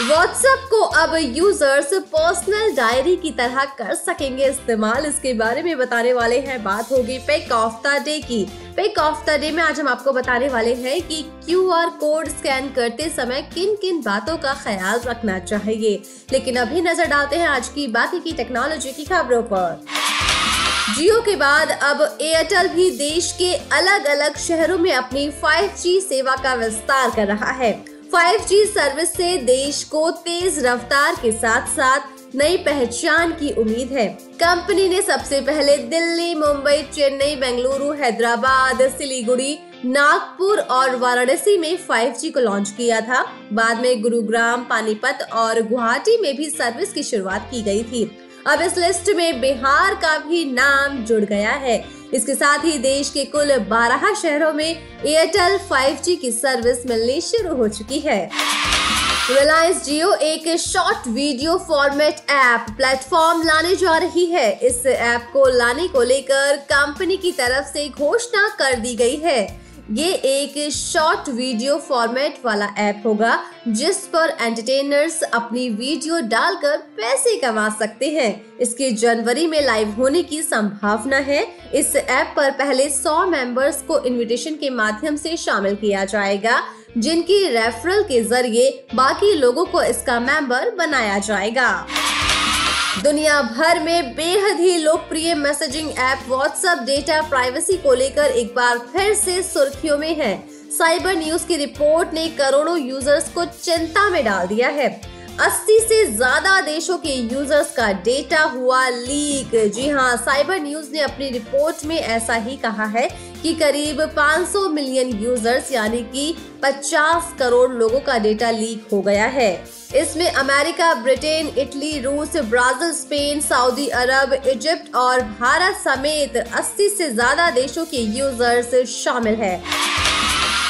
WhatsApp को अब users personal diary की तरह कर सकेंगे इस्तेमाल। इसके बारे में बताने वाले हैं बात होगी पिक ऑफ़ द डे की। पिक ऑफ़ द डे में आज हम आपको बताने वाले हैं कि क्यू आर कोड स्कैन करते समय किन किन बातों का ख्याल रखना चाहिए। लेकिन अभी नज़र डालते हैं आज की बाकी की टेक्नोलॉजी की खबरों पर। जियो के बाद अब एयरटेल भी देश के अलग अलग शहरों में अपनी 5G सेवा का विस्तार कर रहा है। 5G सर्विस से देश को तेज रफ्तार के साथ साथ नई पहचान की उम्मीद है। कंपनी ने सबसे पहले दिल्ली, मुंबई, चेन्नई, बेंगलुरु, हैदराबाद, सिलीगुड़ी, नागपुर और वाराणसी में 5G को लॉन्च किया था। बाद में गुरुग्राम, पानीपत और गुवाहाटी में भी सर्विस की शुरुआत की गई थी। अब इस लिस्ट में बिहार का भी नाम जुड़ गया है। इसके साथ ही देश के कुल 12 शहरों में एयरटेल 5G की सर्विस मिलनी शुरू हो चुकी है। रिलायंस जियो एक short video format app platform लाने जा रही है। इस ऐप को लाने को लेकर कंपनी की तरफ़ से घोषणा कर दी गई है। ये एक शॉर्ट वीडियो फॉर्मेट वाला ऐप होगा, जिस पर एंटरटेनर्स अपनी वीडियो डालकर पैसे कमा सकते हैं। इसके जनवरी में लाइव होने की संभावना है। इस ऐप पर पहले 100 मेंबर्स को इनविटेशन के माध्यम से शामिल किया जाएगा, जिनकी रेफरल के ज़रिए बाकी लोगों को इसका मेंबर बनाया जाएगा। दुनिया भर में बेहद ही लोकप्रिय messaging app WhatsApp data privacy को लेकर एक बार फिर से सुर्खियों में है। साइबर न्यूज़ की रिपोर्ट ने करोड़ों यूज़र्स को चिंता में डाल दिया है। 80 से ज़्यादा देशों के यूज़र्स का डेटा हुआ लीक जी हाँ साइबर न्यूज़ ने अपनी रिपोर्ट में ऐसा ही कहा है कि करीब 500 मिलियन यूज़र्स यानी कि 50 करोड़ लोगों का डेटा लीक हो गया है। इसमें अमेरिका, ब्रिटेन, इटली, रूस, ब्राज़ील, स्पेन, सऊदी अरब, इजिप्ट और भारत समेत 80 से ज़्यादा देशों के यूज़र्स शामिल हैं।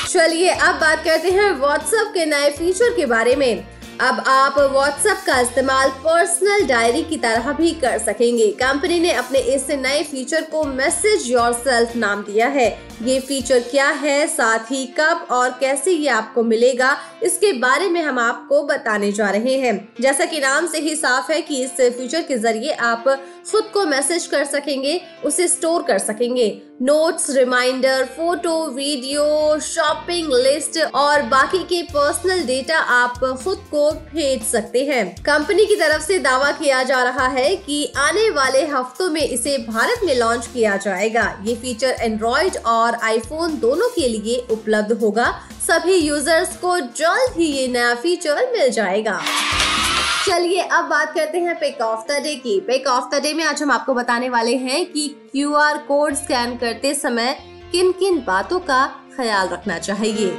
चलिए, अब बात करते हैं व्हाट्सएप के नए फीचर के बारे में। अब आप व्हाट्सएप का इस्तेमाल पर्सनल डायरी की तरह भी कर सकेंगे। कंपनी ने अपने इस नए फीचर को मैसेज योर नाम दिया है। ये फीचर क्या है, साथ ही कब और कैसे ये आपको मिलेगा, इसके बारे में हम आपको बताने जा रहे हैं। जैसा कि नाम से ही साफ़ है कि इस फीचर के ज़रिए आप खुद को मैसेज कर सकेंगे, उसे स्टोर कर सकेंगे। Notes reminder photo video shopping list और बाकी के पर्सनल डेटा आप खुद को भेज सकते हैं। कंपनी की तरफ़ से दावा किया जा रहा है कि आने वाले हफ्तों में इसे भारत में लॉन्च किया जाएगा। ये फीचर एंड्रॉइड और आईफोन दोनों के लिए उपलब्ध होगा। सभी यूज़र्स को जल्द ही ये नया फीचर मिल जाएगा। चलिए, अब बात करते हैं पिक ऑफ़ द डे की। पिक ऑफ़ द डे में आज हम आपको बताने वाले हैं कि क्यू आर कोड स्कैन करते समय किन किन बातों का ख्याल रखना चाहिए।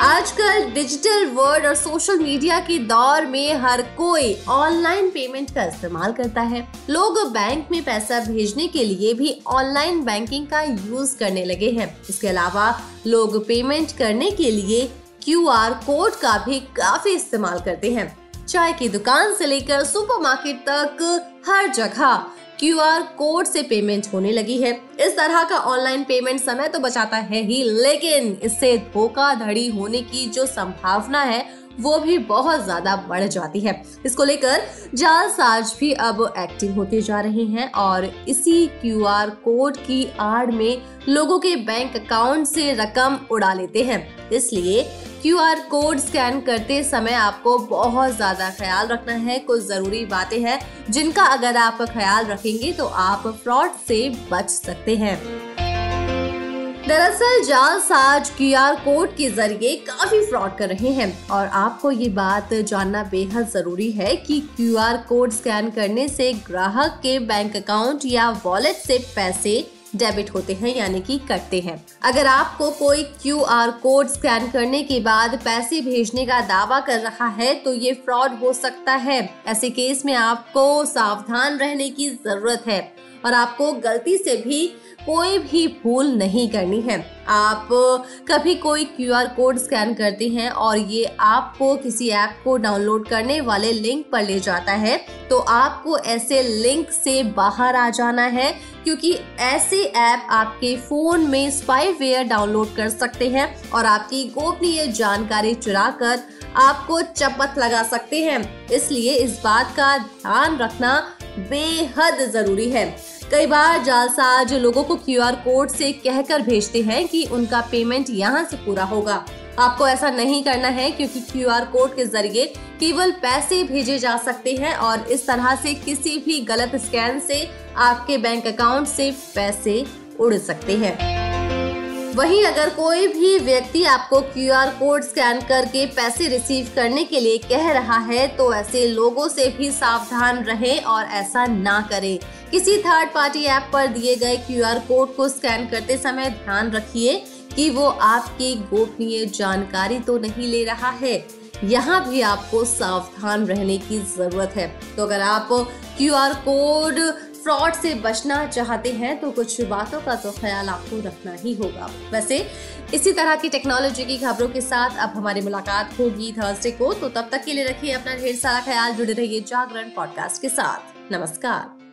आजकल डिजिटल वर्ल्ड और सोशल मीडिया के दौर में हर कोई ऑनलाइन पेमेंट का इस्तेमाल करता है। लोग बैंक में पैसा भेजने के लिए भी ऑनलाइन बैंकिंग का यूज़ करने लगे हैं। इसके अलावा लोग पेमेंट करने के लिए क्यू आर कोड का भी काफ़ी इस्तेमाल करते हैं। चाय की दुकान से लेकर सुपरमार्केट तक हर जगह क्यू आर कोड से पेमेंट होने लगी है। इस तरह का ऑनलाइन पेमेंट समय तो बचाता है ही, लेकिन इससे धोखाधड़ी होने की जो संभावना है, वो भी बहुत ज़्यादा बढ़ जाती है। इसको लेकर जालसाज भी अब एक्टिव होते जा रहे हैं और इसी क्यू आर कोड की आड़ में लोगों के बैंक अकाउंट से रकम उड़ा लेते हैं। इसलिए क्यू आर कोड स्कैन करते समय आपको बहुत ज़्यादा ख्याल रखना है। कुछ ज़रूरी बातें हैं जिनका अगर आप ख्याल रखेंगे तो आप फ्रॉड से बच सकते हैं। दरअसल जालसाज क्यू आर कोड के ज़रिए काफ़ी फ्रॉड कर रहे हैं और आपको ये बात जानना बेहद ज़रूरी है कि क्यू आर कोड स्कैन करने से ग्राहक के बैंक अकाउंट या वॉलेट से पैसे डेबिट होते हैं, यानी कि कटते हैं। अगर आपको कोई क्यू आर कोड स्कैन करने के बाद पैसे भेजने का दावा कर रहा है तो ये फ्रॉड हो सकता है। ऐसे केस में आपको सावधान रहने की ज़रूरत है। और आपको गलती से भी कोई भी भूल नहीं करनी है। आप कभी कोई क्यूआर कोड स्कैन करते हैं और ये आपको किसी ऐप को डाउनलोड करने वाले लिंक पर ले जाता है तो आपको ऐसे लिंक से बाहर आ जाना है, क्योंकि ऐसे ऐप आपके फ़ोन में स्पाईवेयर डाउनलोड कर सकते हैं और आपकी गोपनीय जानकारी चुरा कर आपको चपत लगा सकते हैं। इसलिए इस बात का ध्यान रखना बेहद ज़रूरी है। कई बार जालसाज लोगों को क्यूआर कोड से कहकर भेजते हैं कि उनका पेमेंट यहाँ से पूरा होगा। आपको ऐसा नहीं करना है क्योंकि क्यूआर कोड के ज़रिए केवल पैसे भेजे जा सकते हैं और इस तरह से किसी भी गलत स्कैन से आपके बैंक अकाउंट से पैसे उड़ सकते हैं। वहीं अगर कोई भी व्यक्ति आपको क्यूआर कोड स्कैन करके पैसे रिसीव करने के लिए कह रहा है तो ऐसे लोगों से भी सावधान रहें और ऐसा ना करें। किसी थर्ड पार्टी ऐप पर दिए गए क्यूआर कोड को स्कैन करते समय ध्यान रखिए कि वो आपकी गोपनीय जानकारी तो नहीं ले रहा है। यहाँ भी आपको सावधान रहने की ज़रूरत है। तो अगर आप क्यूआर कोड फ्रॉड से बचना चाहते हैं तो कुछ बातों का तो ख्याल आपको रखना ही होगा। वैसे, इसी तरह की टेक्नोलॉजी की खबरों के साथ अब हमारी मुलाकात होगी थर्सडे को। तो तब तक के लिए रखिए अपना ढेर सारा ख्याल, जुड़े रहिए जागरण पॉडकास्ट के साथ। नमस्कार।